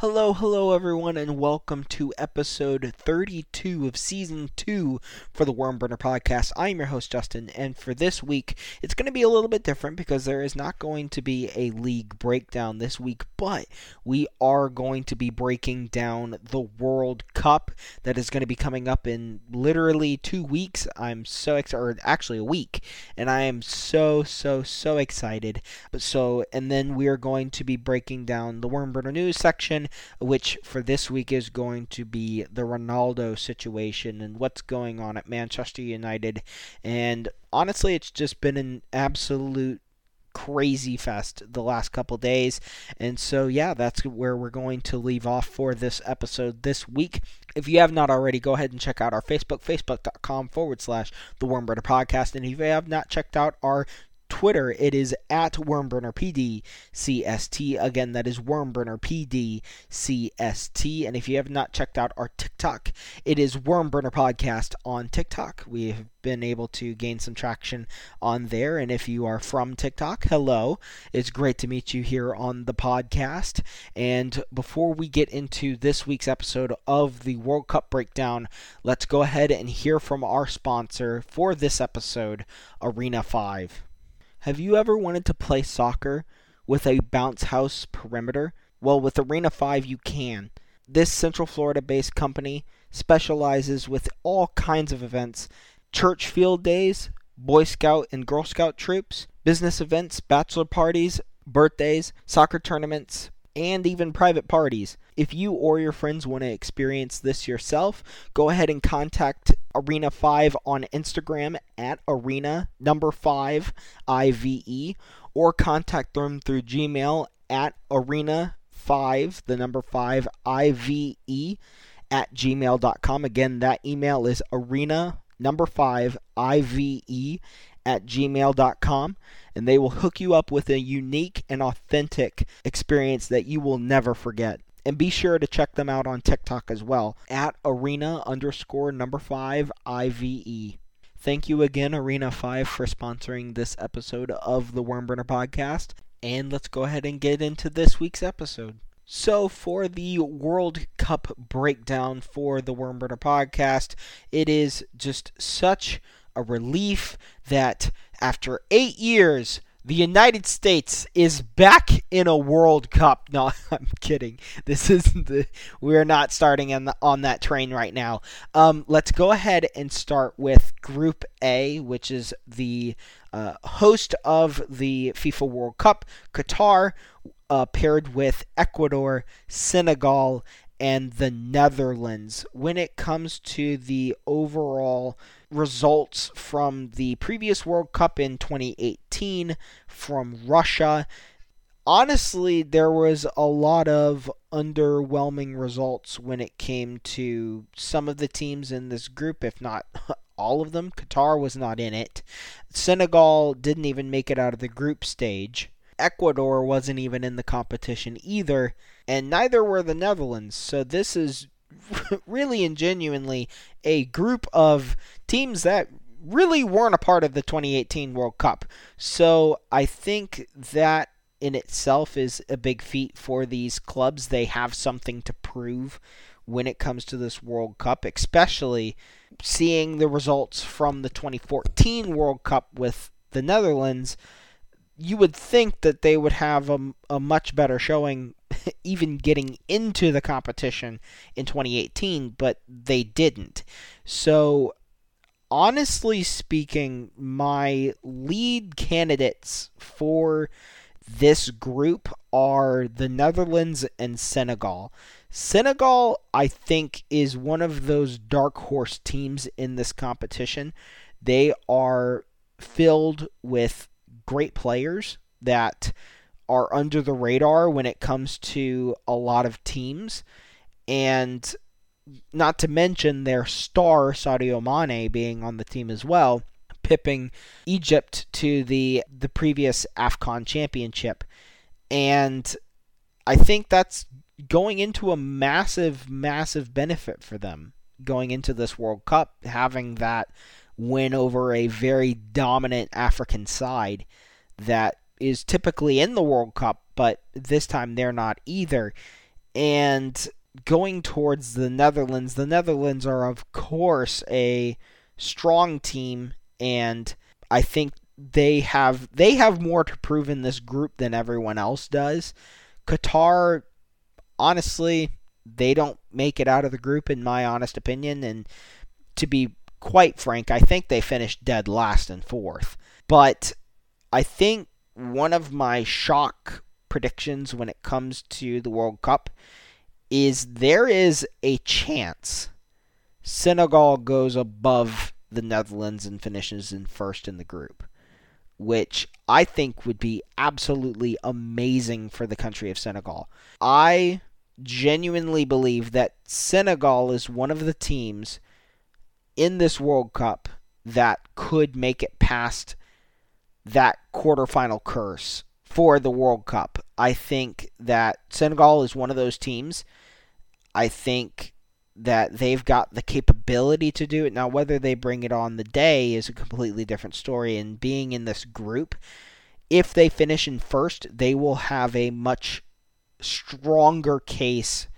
Hello, hello, everyone, and welcome to episode 32 of season 2 for the Wormburner podcast. I'm your host, Justin, and for this week, it's going to be a little bit different because there is not going to be a league breakdown this week, but we are going to be breaking down the World Cup that is going to be coming up in literally two weeks. I'm so excited, or actually a week, and I am so, so, so excited. So, and then we are going to be breaking down the Wormburner news section which for this week is going to be the Ronaldo situation and what's going on at Manchester United. And honestly, it's just been an absolute crazy fest the last couple days. And so, yeah, that's where we're going to leave off for this episode this week. If you have not already, go ahead and check out our Facebook, facebook.com forward slash the Wormburner Podcast. And if you have not checked out our Twitter, it is at WormburnerPDCST. Again, that is WormburnerPDCST. And if you have not checked out our TikTok, it is Wormburner Podcast on TikTok. We have been able to gain some traction on there. And if you are from TikTok, hello. It's great to meet you here on the podcast. And before we get into this week's episode of the World Cup breakdown, let's go ahead and hear from our sponsor for this episode, Arena 5. Have you ever wanted to play soccer with a bounce house perimeter? Well, with Arena 5 you can. This Central Florida based company specializes with all kinds of events church field days, Boy Scout and Girl Scout troops, business events, bachelor parties, birthdays, soccer tournaments, and even private parties. If you or your friends want to experience this yourself, go ahead and contact Arena 5 on Instagram at Arena number 5 IVE or contact them through Gmail at Arena 5, the number 5 IVE at gmail.com. Again, that email is arena number 5 IVE at gmail.com and they will hook you up with a unique and authentic experience that you will never forget. And be sure to check them out on TikTok as well at arena underscore number five IVE. Thank you again, Arena 5, for sponsoring this episode of the Wormburner Podcast. And let's go ahead and get into this week's episode. So, for the World Cup breakdown for the Wormburner Podcast, it is just such a relief that after eight years, the United States is back in a World Cup. No, I'm kidding. This isn't the. We're not starting on the, on that train right now. Um, let's go ahead and start with Group A, which is the uh, host of the FIFA World Cup, Qatar, uh, paired with Ecuador, Senegal, and the Netherlands. When it comes to the overall results from the previous World Cup in 2018 from Russia. Honestly, there was a lot of underwhelming results when it came to some of the teams in this group, if not all of them. Qatar was not in it. Senegal didn't even make it out of the group stage. Ecuador wasn't even in the competition either, and neither were the Netherlands. So this is really and genuinely a group of teams that really weren't a part of the 2018 World Cup. So I think that in itself is a big feat for these clubs. They have something to prove when it comes to this World Cup, especially seeing the results from the 2014 World Cup with the Netherlands. You would think that they would have a, a much better showing even getting into the competition in 2018, but they didn't. So, honestly speaking, my lead candidates for this group are the Netherlands and Senegal. Senegal, I think, is one of those dark horse teams in this competition. They are filled with great players that are under the radar when it comes to a lot of teams. And not to mention their star, Sadio Mane, being on the team as well, pipping Egypt to the, the previous AFCON championship. And I think that's going into a massive, massive benefit for them going into this World Cup, having that win over a very dominant African side that is typically in the World Cup, but this time they're not either. And going towards the Netherlands, the Netherlands are, of course, a strong team, and I think they have they have more to prove in this group than everyone else does. Qatar, honestly, they don't make it out of the group, in my honest opinion, and to be quite frank, I think they finished dead last and fourth. But I think one of my shock predictions when it comes to the World Cup is there is a chance Senegal goes above the Netherlands and finishes in first in the group, which I think would be absolutely amazing for the country of Senegal. I genuinely believe that Senegal is one of the teams in this World Cup that could make it past that quarterfinal curse for the World Cup. I think that Senegal is one of those teams. I think that they've got the capability to do it. Now, whether they bring it on the day is a completely different story. And being in this group, if they finish in first, they will have a much stronger case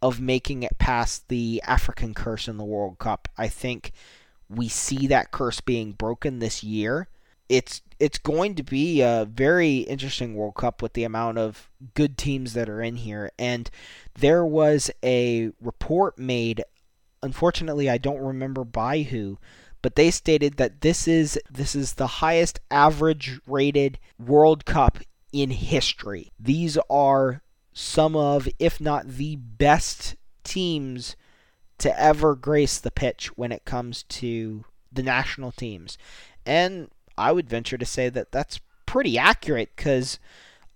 of making it past the African curse in the World Cup. I think we see that curse being broken this year. It's it's going to be a very interesting World Cup with the amount of good teams that are in here. And there was a report made, unfortunately, I don't remember by who, but they stated that this is this is the highest average rated World Cup in history. These are some of, if not the best teams to ever grace the pitch when it comes to the national teams. And I would venture to say that that's pretty accurate because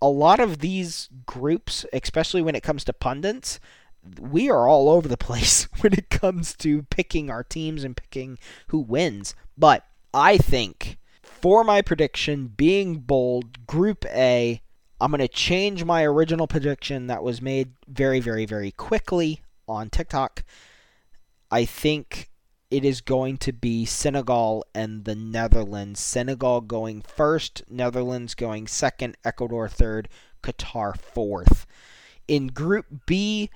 a lot of these groups, especially when it comes to pundits, we are all over the place when it comes to picking our teams and picking who wins. But I think for my prediction, being bold, Group A, I'm going to change my original prediction that was made very, very, very quickly on TikTok. I think it is going to be Senegal and the Netherlands. Senegal going first, Netherlands going second, Ecuador third, Qatar fourth. In Group B,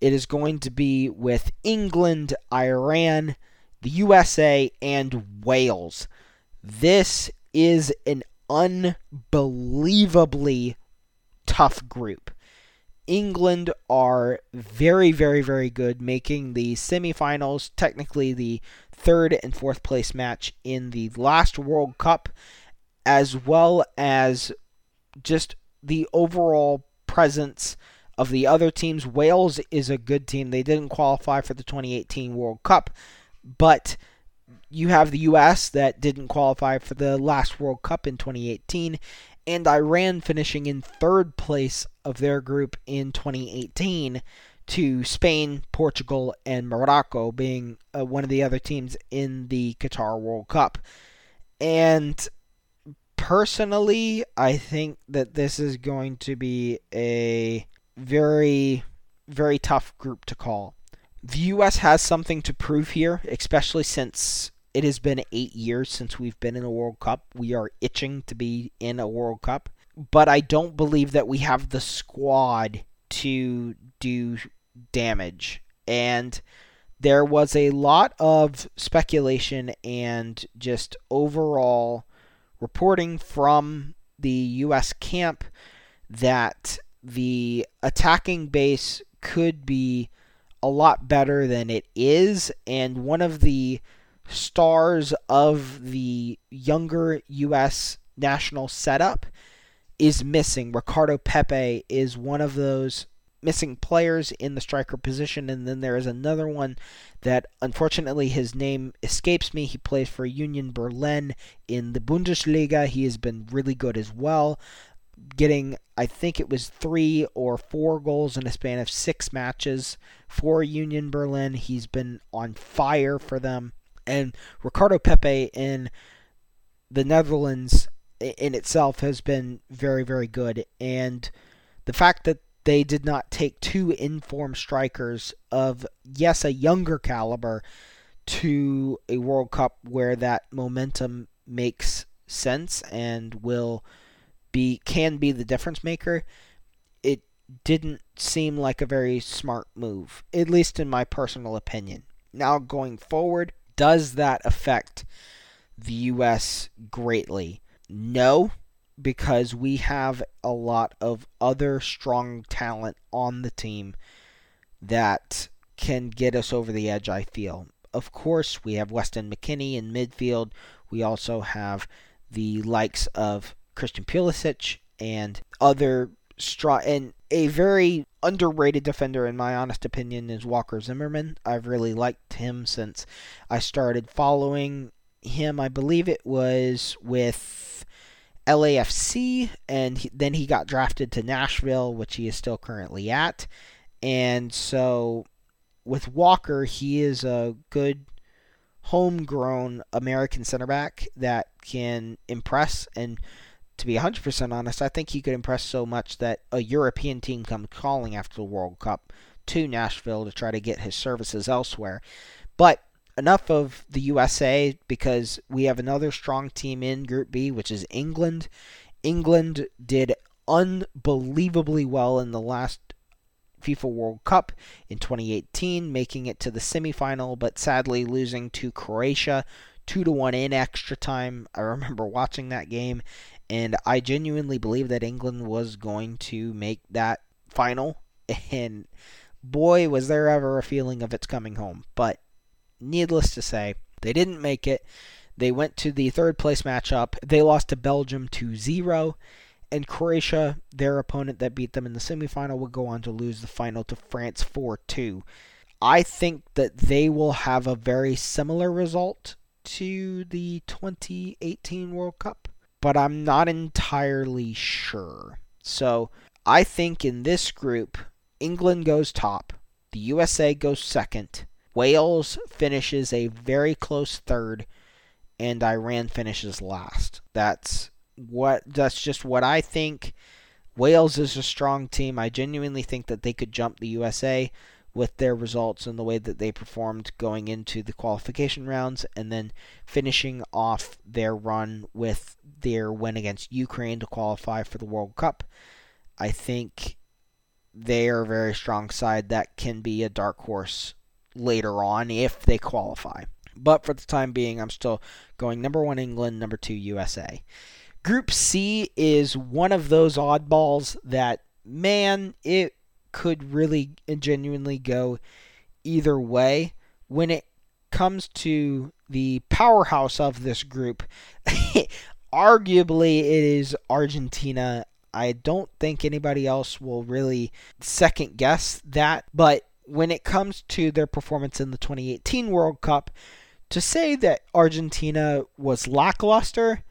it is going to be with England, Iran, the USA, and Wales. This is an unbelievably tough group. England are very, very, very good, making the semifinals technically the third and fourth place match in the last World Cup, as well as just the overall presence of the other teams. Wales is a good team. They didn't qualify for the 2018 World Cup, but you have the US that didn't qualify for the last World Cup in 2018, and Iran finishing in third place of their group in 2018 to Spain, Portugal, and Morocco being uh, one of the other teams in the Qatar World Cup. And personally, I think that this is going to be a very, very tough group to call. The U.S. has something to prove here, especially since it has been eight years since we've been in a World Cup. We are itching to be in a World Cup, but I don't believe that we have the squad to do damage. And there was a lot of speculation and just overall reporting from the U.S. camp that the attacking base could be a lot better than it is. And one of the stars of the younger U.S. national setup is missing. Ricardo Pepi is one of those missing players in the striker position, and then there is another one that unfortunately his name escapes me. He plays for Union Berlin in the Bundesliga. He has been really good as well, getting I think it was three or four goals in a span of six matches for Union Berlin. He's been on fire for them. And Ricardo Pepi in the Netherlands in itself has been very, very good. And the fact that they did not take two informed strikers of, yes, a younger caliber to a World Cup where that momentum makes sense and will be can be the difference maker. It didn't seem like a very smart move, at least in my personal opinion. Now, going forward, does that affect the U.S. greatly? No, because we have a lot of other strong talent on the team that can get us over the edge, I feel. Of course, we have Weston McKennie in midfield. We also have the likes of Christian Pulisic and other strong and a very underrated defender in my honest opinion is Walker Zimmerman. I've really liked him since I started following him. I believe it was with LAFC and he, then he got drafted to Nashville, which he is still currently at. And so with Walker, he is a good homegrown American center back that can impress and to be 100% honest, I think he could impress so much that a European team comes calling after the World Cup to Nashville to try to get his services elsewhere. But enough of the USA because we have another strong team in Group B, which is England. England did unbelievably well in the last FIFA World Cup in 2018, making it to the semifinal, but sadly losing to Croatia two to one in extra time. I remember watching that game and I genuinely believe that England was going to make that final. And boy, was there ever a feeling of it's coming home. But needless to say, they didn't make it. They went to the third place matchup. They lost to Belgium 2 0. And Croatia, their opponent that beat them in the semifinal, would go on to lose the final to France 4 2. I think that they will have a very similar result to the 2018 World Cup but I'm not entirely sure. So I think in this group, England goes top, the USA goes second, Wales finishes a very close third, and Iran finishes last. That's what that's just what I think. Wales is a strong team. I genuinely think that they could jump the USA with their results and the way that they performed going into the qualification rounds and then finishing off their run with their win against Ukraine to qualify for the World Cup. I think they are a very strong side that can be a dark horse later on if they qualify. But for the time being, I'm still going number one England, number two USA. Group C is one of those oddballs that, man, it could really and genuinely go either way. When it comes to the powerhouse of this group, arguably it is Argentina. I don't think anybody else will really second guess that. But when it comes to their performance in the 2018 World Cup, to say that Argentina was lackluster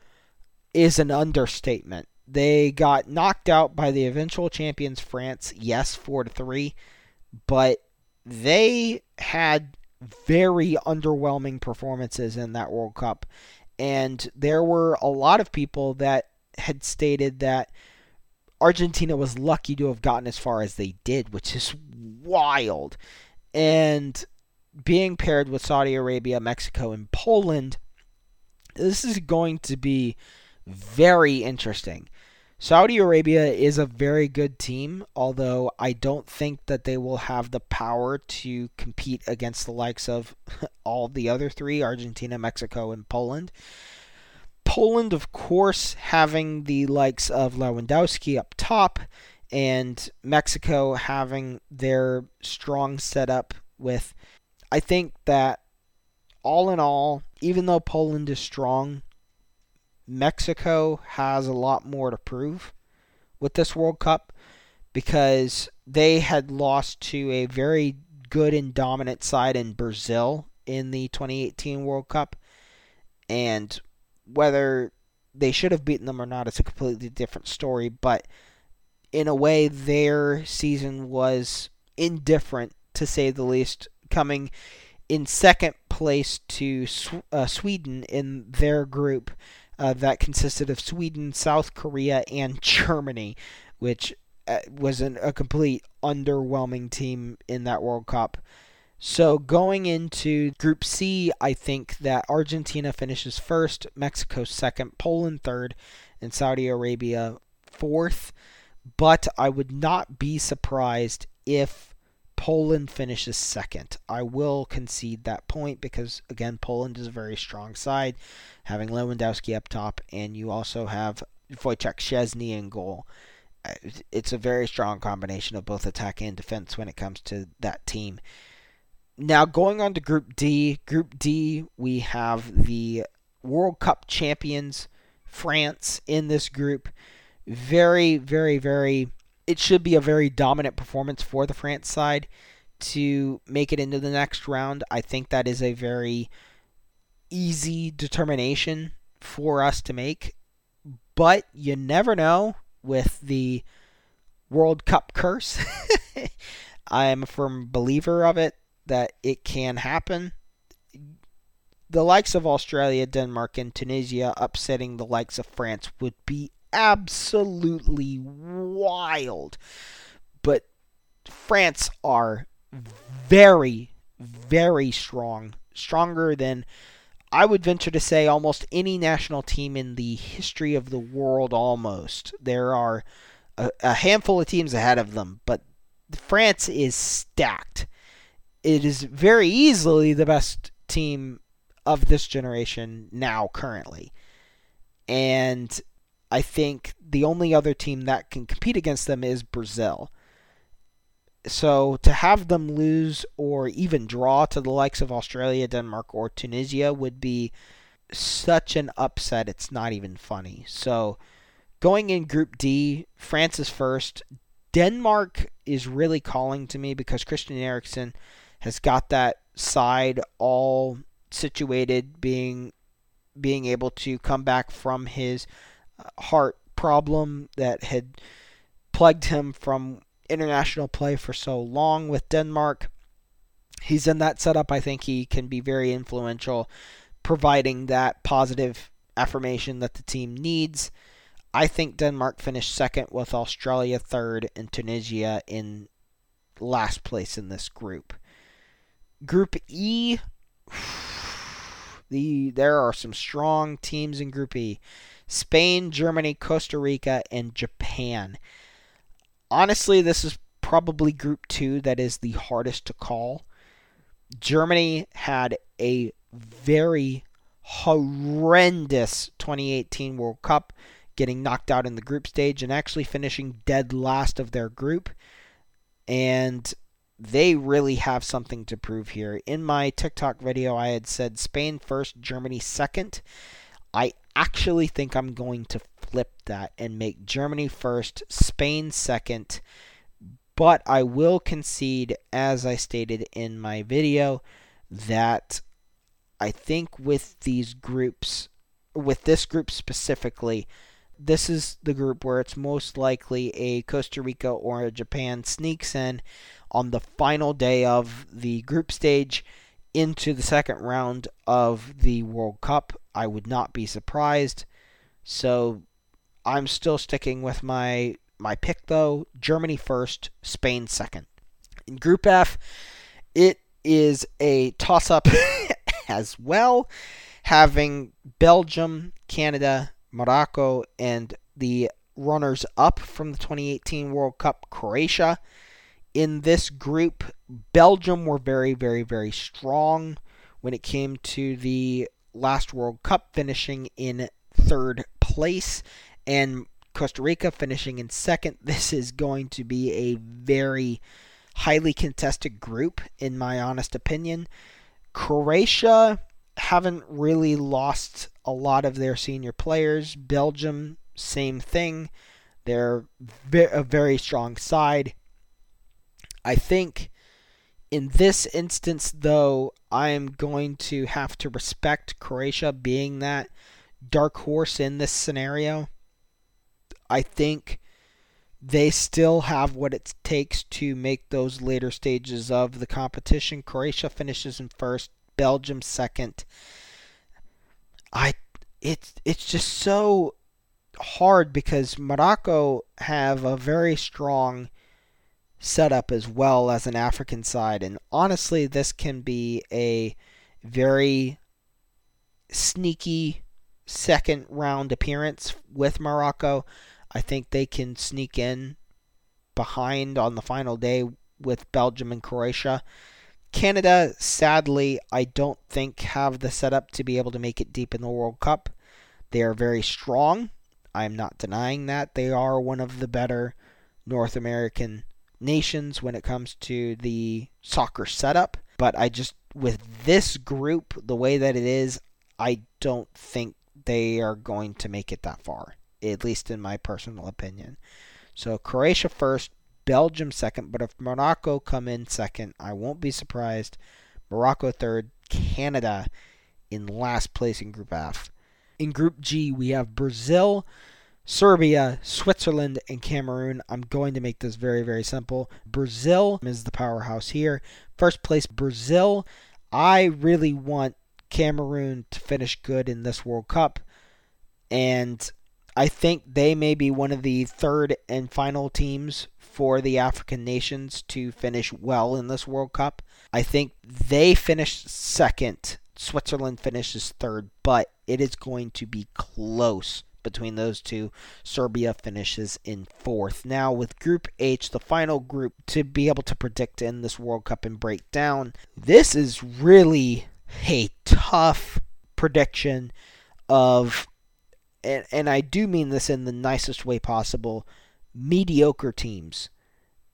is an understatement. They got knocked out by the eventual champions France, yes, 4 to 3, but they had very underwhelming performances in that World Cup. And there were a lot of people that had stated that Argentina was lucky to have gotten as far as they did, which is wild. And being paired with Saudi Arabia, Mexico, and Poland, this is going to be very interesting. Saudi Arabia is a very good team, although I don't think that they will have the power to compete against the likes of all the other three Argentina, Mexico, and Poland. Poland, of course, having the likes of Lewandowski up top, and Mexico having their strong setup with. I think that all in all, even though Poland is strong, Mexico has a lot more to prove with this World Cup because they had lost to a very good and dominant side in Brazil in the 2018 World Cup. And whether they should have beaten them or not is a completely different story. But in a way, their season was indifferent, to say the least, coming in second place to uh, Sweden in their group uh, that consisted of Sweden, South Korea, and Germany, which uh, was an, a complete underwhelming team in that World Cup. So going into Group C, I think that Argentina finishes first, Mexico second, Poland third, and Saudi Arabia fourth. but I would not be surprised if Poland finishes second. I will concede that point because, again, Poland is a very strong side, having Lewandowski up top, and you also have Wojciech Szczesny in goal. Uh, it's a very strong combination of both attack and defense when it comes to that team. Now, going on to Group D. Group D, we have the World Cup champions, France, in this group. Very, very, very. It should be a very dominant performance for the France side to make it into the next round. I think that is a very easy determination for us to make. But you never know with the World Cup curse. I am a firm believer of it that it can happen. The likes of Australia, Denmark, and Tunisia upsetting the likes of France would be absolutely wild. But France are very, very strong. Stronger than I would venture to say almost any national team in the history of the world almost. There are a, a handful of teams ahead of them, but France is stacked it is very easily the best team of this generation now currently. And I think the only other team that can compete against them is Brazil. So to have them lose or even draw to the likes of Australia, Denmark, or Tunisia would be such an upset, it's not even funny. So going in Group D, France is first. Denmark is really calling to me because Christian Eriksen has got that side all situated, being being able to come back from his uh, heart problem that had plagued him from international play for so long with Denmark. He's in that setup. I think he can be very influential, providing that positive affirmation that the team needs. I think Denmark finished second with Australia third and Tunisia in last place in this group. Group E, the there are some strong teams in Group E. Spain, Germany, Costa Rica, and Japan. Honestly, this is probably Group 2 that is the hardest to call. Germany had a very horrendous 2018 World Cup, getting knocked out in the group stage and actually finishing dead last of their group. And they really have something to prove here. In my TikTok video, I had said Spain first, Germany second. I actually think I'm going to flip that and make Germany first, Spain second. But I will concede, as I stated in my video, that I think with these groups, with this group specifically, this is the group where it's most likely a Costa Rica or a Japan sneaks in on the final day of the group stage into the second round of the World Cup. I would not be surprised. So I'm still sticking with my my pick though. Germany first, Spain second. In Group F, it is a toss up as well, having Belgium, Canada, Morocco, and the runners up from the 2018 World Cup, Croatia in this group, Belgium were very, very, very strong when it came to the last World Cup, finishing in third place, and Costa Rica finishing in second. This is going to be a very highly contested group, in my honest opinion. Croatia haven't really lost a lot of their senior players. Belgium, same thing. They're a very strong side. I think in this instance, though, I am going to have to respect Croatia being that dark horse in this scenario. I think they still have what it takes to make those later stages of the competition. Croatia finishes in first, Belgium second. I it's it's just so hard because Morocco have a very strong setup as well as an African side. And honestly, this can be a very sneaky second round appearance with Morocco. I think they can sneak in behind on the final day with Belgium and Croatia. Canada, sadly, I don't think have the setup to be able to make it deep in the World Cup. They are very strong. I'm not denying that. They are one of the better North American nations when it comes to the soccer setup. But I just, with this group, the way that it is, I don't think they are going to make it that far, at least in my personal opinion. So Croatia first, Belgium second, but if Morocco come in second, I won't be surprised. Morocco third, Canada in last place in Group F. In Group G, we have Brazil, Serbia, Switzerland, and Cameroon. I'm going to make this very, very simple. Brazil is the powerhouse here. First place, Brazil. I really want Cameroon to finish good in this World Cup. And I think they may be one of the third and final teams for the African nations to finish well in this World Cup. I think they finished second. Switzerland finishes third, but it is going to be close between those two. Serbia finishes in fourth. Now, with Group H, the final group to be able to predict in this World Cup and break down, this is really a tough prediction of and, and I do mean this in the nicest way possible, mediocre teams.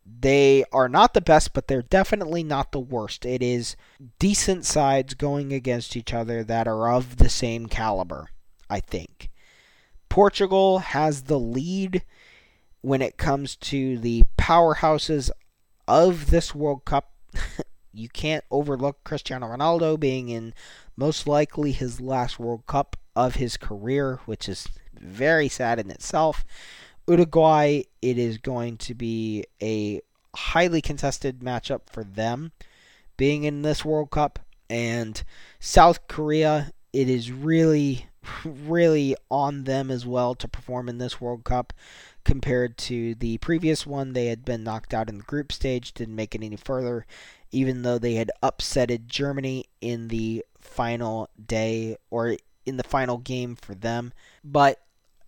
They are not the best, but they're definitely not the worst. It is decent sides going against each other that are of the same caliber, I think. Portugal has the lead when it comes to the powerhouses of this World Cup. you can't overlook Cristiano Ronaldo being in most likely his last World Cup of his career, which is very sad in itself. Uruguay, it is going to be a highly contested matchup for them being in this World Cup. And South Korea, it is really, really on them as well to perform in this World Cup compared to the previous one. They had been knocked out in the group stage, didn't make it any further, even though they had upsetted Germany in the final day or in the final game for them. But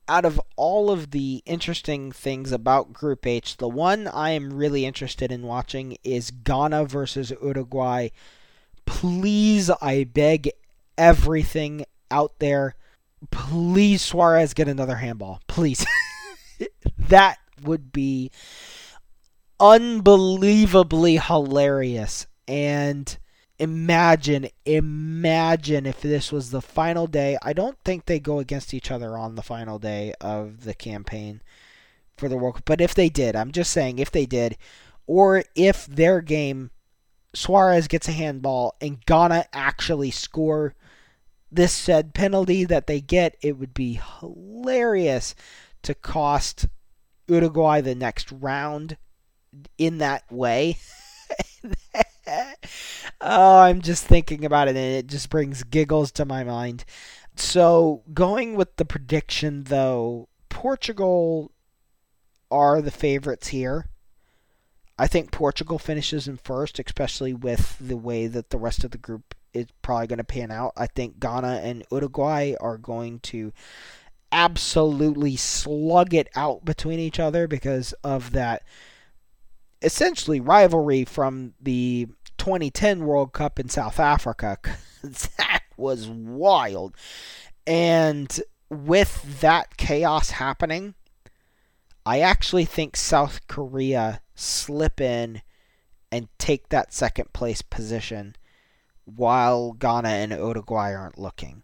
out of all of the interesting things about Group H, the one I am really interested in watching is Ghana versus Uruguay. Please, I beg everything out there. Please, Suarez, get another handball. Please. that would be unbelievably hilarious. And imagine, imagine if this was the final day. I don't think they go against each other on the final day of the campaign for the World Cup. But if they did, I'm just saying, if they did, or if their game, Suarez gets a handball and Ghana actually score this said penalty that they get, it would be hilarious to cost Uruguay the next round in that way. oh, I'm just thinking about it and it just brings giggles to my mind. So, going with the prediction though, Portugal are the favorites here. I think Portugal finishes in first, especially with the way that the rest of the group is probably going to pan out. I think Ghana and Uruguay are going to absolutely slug it out between each other because of that essentially rivalry from the 2010 World Cup in South Africa. that was wild. And with that chaos happening, I actually think South Korea slip in and take that second place position while Ghana and Uruguay aren't looking.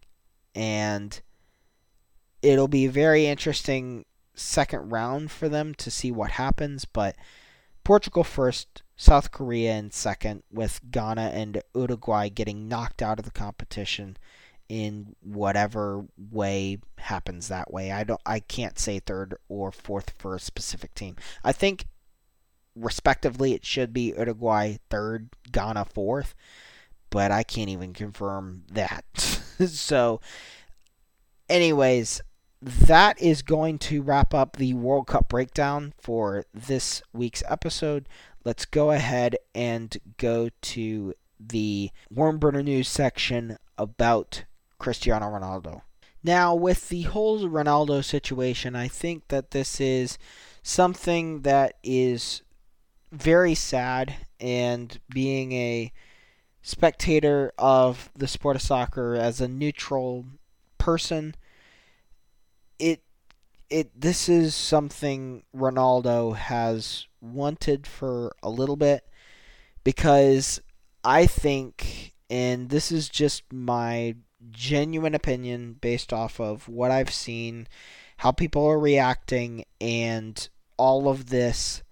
And it'll be a very interesting second round for them to see what happens, but Portugal first, South Korea in second, with Ghana and Uruguay getting knocked out of the competition in whatever way happens that way. I don't I can't say third or fourth for a specific team. I think respectively it should be Uruguay third, Ghana fourth, but I can't even confirm that. so anyways, that is going to wrap up the World Cup breakdown for this week's episode. Let's go ahead and go to the Wormburner News section about Cristiano Ronaldo. Now, with the whole Ronaldo situation, I think that this is something that is very sad, and being a spectator of the sport of soccer as a neutral person, it it this is something Ronaldo has wanted for a little bit because I think and this is just my genuine opinion based off of what I've seen, how people are reacting and all of this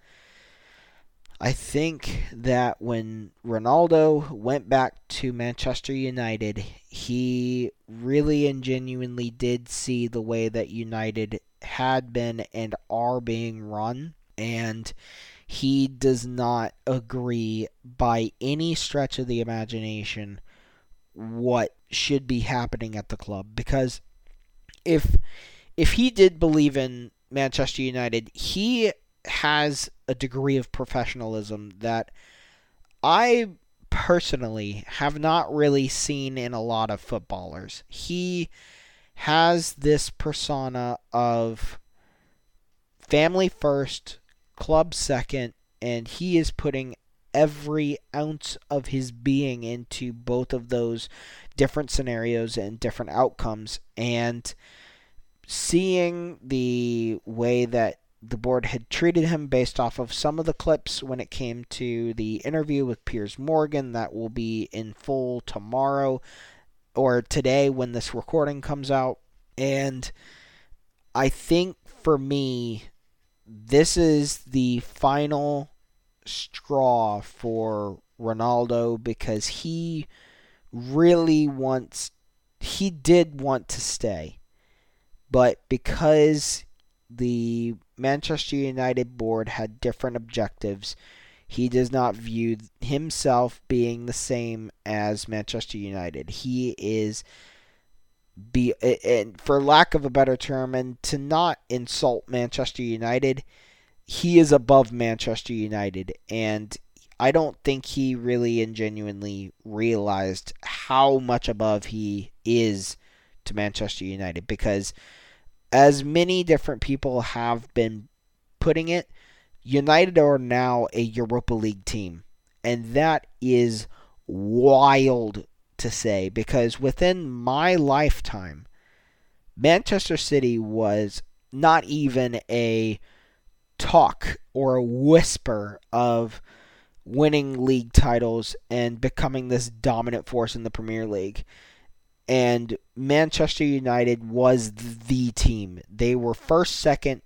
I think that when Ronaldo went back to Manchester United, he really and genuinely did see the way that United had been and are being run. And he does not agree by any stretch of the imagination what should be happening at the club because if if he did believe in Manchester United, he has a degree of professionalism that I personally have not really seen in a lot of footballers. He has this persona of family first, club second, and he is putting every ounce of his being into both of those different scenarios and different outcomes. And seeing the way that the board had treated him based off of some of the clips when it came to the interview with Piers Morgan that will be in full tomorrow or today when this recording comes out. And I think for me, this is the final straw for Ronaldo because he really wants, he did want to stay. But because the Manchester United board had different objectives. He does not view himself being the same as Manchester United. He is be and for lack of a better term and to not insult Manchester United, he is above Manchester United and I don't think he really and genuinely realized how much above he is to Manchester United because as many different people have been putting it, United are now a Europa League team. And that is wild to say because within my lifetime, Manchester City was not even a talk or a whisper of winning league titles and becoming this dominant force in the Premier League and Manchester United was the team. They were first, second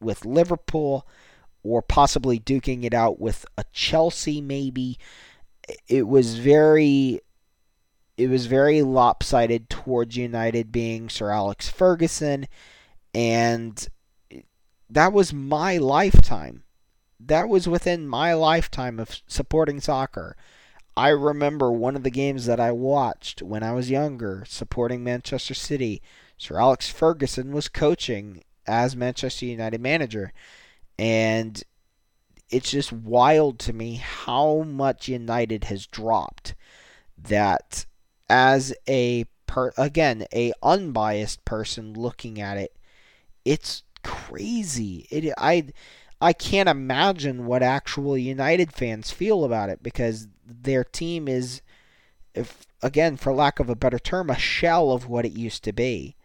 with Liverpool, or possibly duking it out with a Chelsea, maybe. It was very. It was very lopsided towards United being Sir Alex Ferguson, and that was my lifetime. That was within my lifetime of supporting soccer. I remember one of the games that I watched when I was younger, supporting Manchester City. Sir Alex Ferguson was coaching as Manchester United manager. And it's just wild to me how much United has dropped. That as a per again, a unbiased person looking at it, it's crazy. It I I can't imagine what actual United fans feel about it because their team is, if again, for lack of a better term, a shell of what it used to be.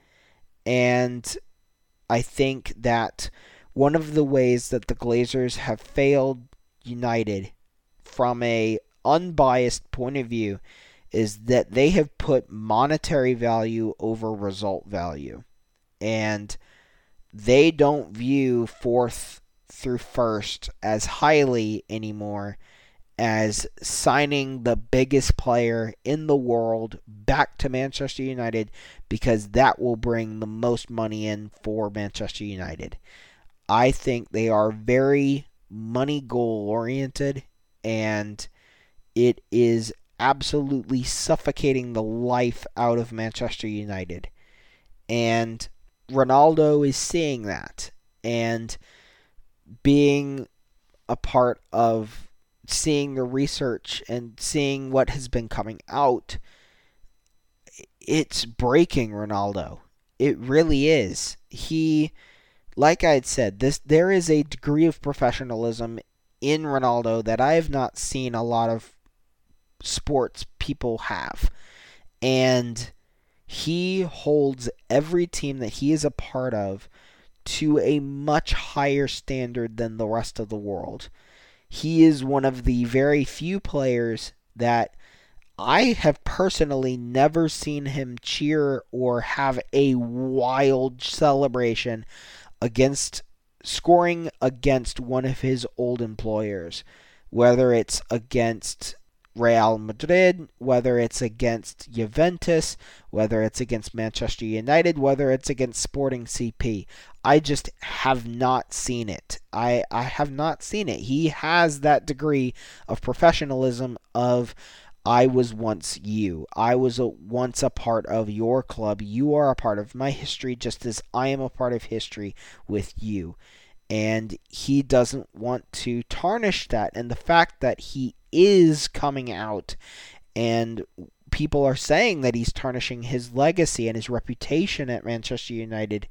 And I think that one of the ways that the Glazers have failed United from a unbiased point of view is that they have put monetary value over result value. And they don't view fourth through first as highly anymore as signing the biggest player in the world back to Manchester United because that will bring the most money in for Manchester United. I think they are very money goal oriented and it is absolutely suffocating the life out of Manchester United. And Ronaldo is seeing that and being a part of seeing the research and seeing what has been coming out, it's breaking Ronaldo. It really is. He like I had said, this there is a degree of professionalism in Ronaldo that I have not seen a lot of sports people have. And he holds every team that he is a part of to a much higher standard than the rest of the world. He is one of the very few players that I have personally never seen him cheer or have a wild celebration against scoring against one of his old employers, whether it's against Real Madrid, whether it's against Juventus, whether it's against Manchester United, whether it's against Sporting CP. I just have not seen it. I, I have not seen it. He has that degree of professionalism of I was once you. I was a, once a part of your club. You are a part of my history just as I am a part of history with you. And he doesn't want to tarnish that. And the fact that he is coming out and people are saying that he's tarnishing his legacy and his reputation at Manchester United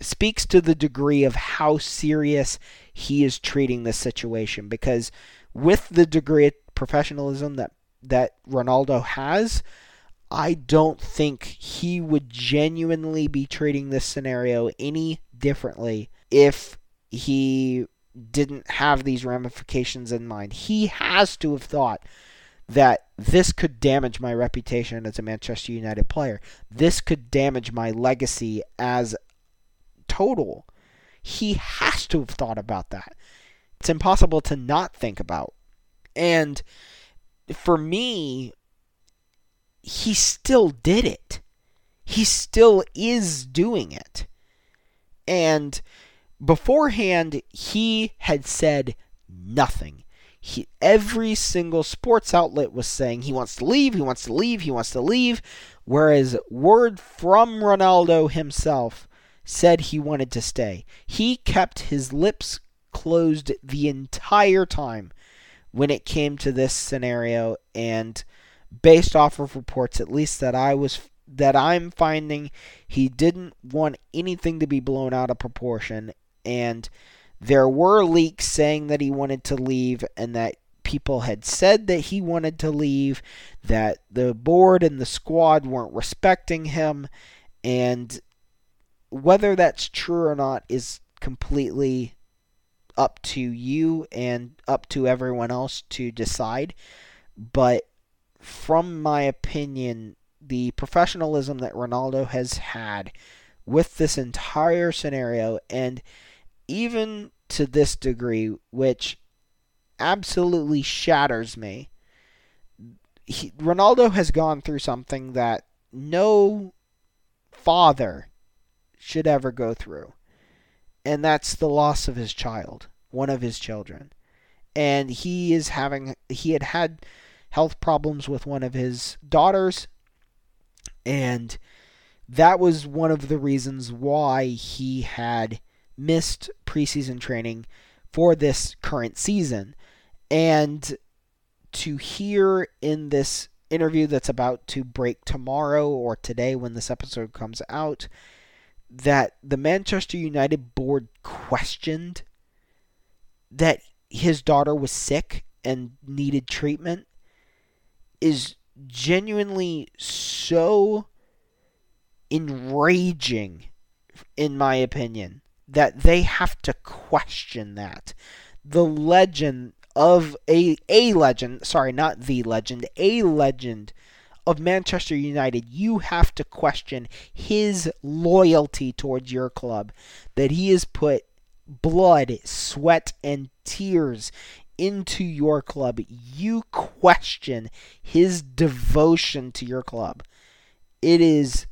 speaks to the degree of how serious he is treating this situation because with the degree of professionalism that that Ronaldo has, I don't think he would genuinely be treating this scenario any differently if he didn't have these ramifications in mind. He has to have thought that this could damage my reputation as a Manchester United player. This could damage my legacy as total. He has to have thought about that. It's impossible to not think about. And for me, he still did it. He still is doing it. And beforehand, he had said nothing. He, every single sports outlet was saying he wants to leave, he wants to leave, he wants to leave. Whereas word from Ronaldo himself said he wanted to stay. He kept his lips closed the entire time when it came to this scenario and based off of reports at least that I was that I'm finding he didn't want anything to be blown out of proportion and there were leaks saying that he wanted to leave and that people had said that he wanted to leave that the board and the squad weren't respecting him and whether that's true or not is completely up to you and up to everyone else to decide. But from my opinion, the professionalism that Ronaldo has had with this entire scenario, and even to this degree, which absolutely shatters me, he, Ronaldo has gone through something that no father should ever go through and that's the loss of his child, one of his children. And he is having he had had health problems with one of his daughters and that was one of the reasons why he had missed preseason training for this current season. And to hear in this interview that's about to break tomorrow or today when this episode comes out that the Manchester United board questioned that his daughter was sick and needed treatment is genuinely so enraging, in my opinion, that they have to question that. The legend of a a legend, sorry, not the legend, a legend of Manchester United, you have to question his loyalty towards your club. That he has put blood, sweat, and tears into your club. You question his devotion to your club. It is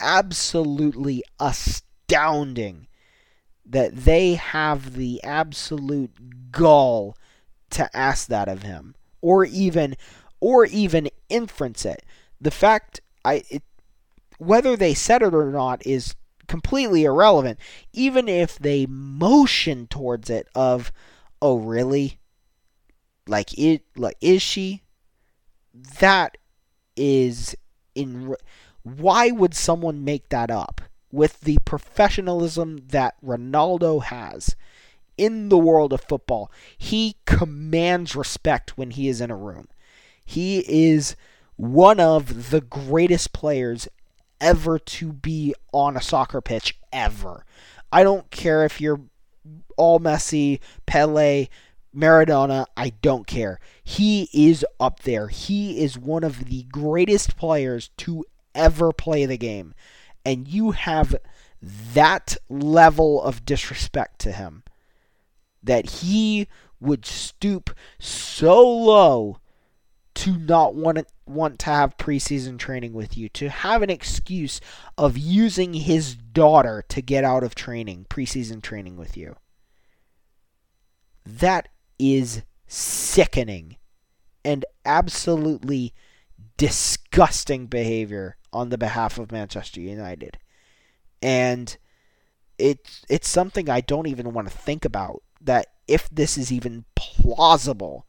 absolutely astounding that they have the absolute gall to ask that of him or even or even inference it. The fact I it, whether they said it or not is completely irrelevant. Even if they motion towards it of, oh really? Like it like is she? That is in Why would someone make that up? With the professionalism that Ronaldo has in the world of football, he commands respect when he is in a room. He is one of the greatest players ever to be on a soccer pitch ever. I don't care if you're all Messi, Pele, Maradona, I don't care. He is up there. He is one of the greatest players to ever play the game. And you have that level of disrespect to him that he would stoop so low to not want to, want to have preseason training with you, to have an excuse of using his daughter to get out of training, preseason training with you. That is sickening and absolutely disgusting behavior on the behalf of Manchester United. And it's it's something I don't even want to think about that if this is even plausible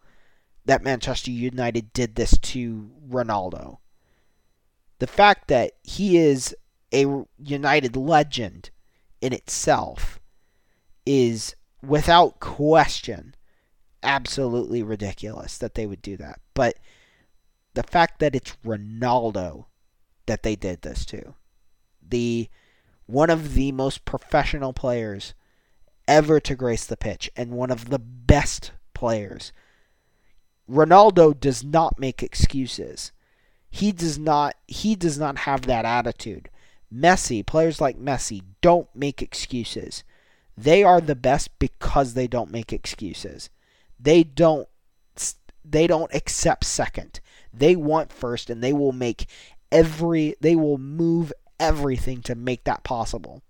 that Manchester United did this to Ronaldo. The fact that he is a United legend in itself is without question absolutely ridiculous that they would do that. But the fact that it's Ronaldo that they did this to, the one of the most professional players ever to grace the pitch and one of the best players. Ronaldo does not make excuses. He does not he does not have that attitude. Messi, players like Messi don't make excuses. They are the best because they don't make excuses. They don't they don't accept second. They want first and they will make every they will move everything to make that possible.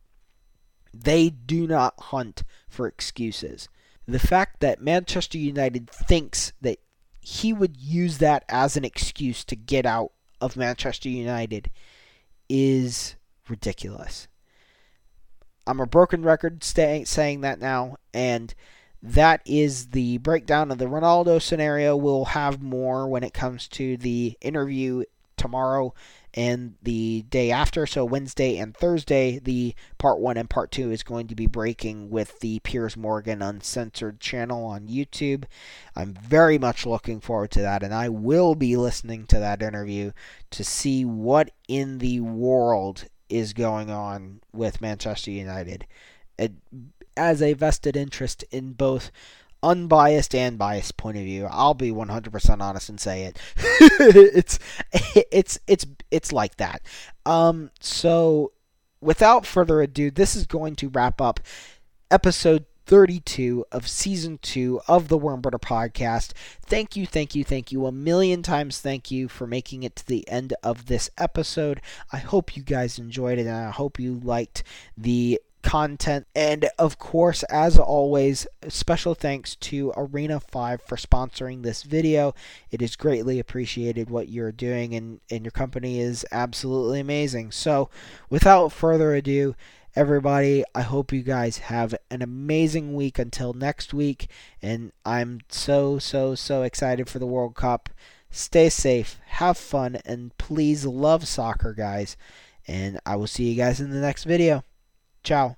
They do not hunt for excuses. The fact that Manchester United thinks that he would use that as an excuse to get out of Manchester United is ridiculous. I'm a broken record saying that now, and that is the breakdown of the Ronaldo scenario. We'll have more when it comes to the interview tomorrow and the day after. So Wednesday and Thursday, the part one and part two is going to be breaking with the Piers Morgan Uncensored channel on YouTube. I'm very much looking forward to that, and I will be listening to that interview to see what in the world is going on with Manchester United. It, as a vested interest in both unbiased and biased point of view. I'll be 100% honest and say it. it's it's it's it's like that. Um so without further ado, this is going to wrap up episode 32 of season 2 of the Wormburner podcast. Thank you, thank you, thank you. A million times thank you for making it to the end of this episode. I hope you guys enjoyed it and I hope you liked the content. And of course, as always, special thanks to Arena 5ive for sponsoring this video. It is greatly appreciated what you're doing, and, and your company is absolutely amazing. So, without further ado, everybody, I hope you guys have an amazing week until next week. And I'm so, so, so excited for the World Cup. Stay safe, have fun, and please love soccer, guys. And I will see you guys in the next video. Ciao.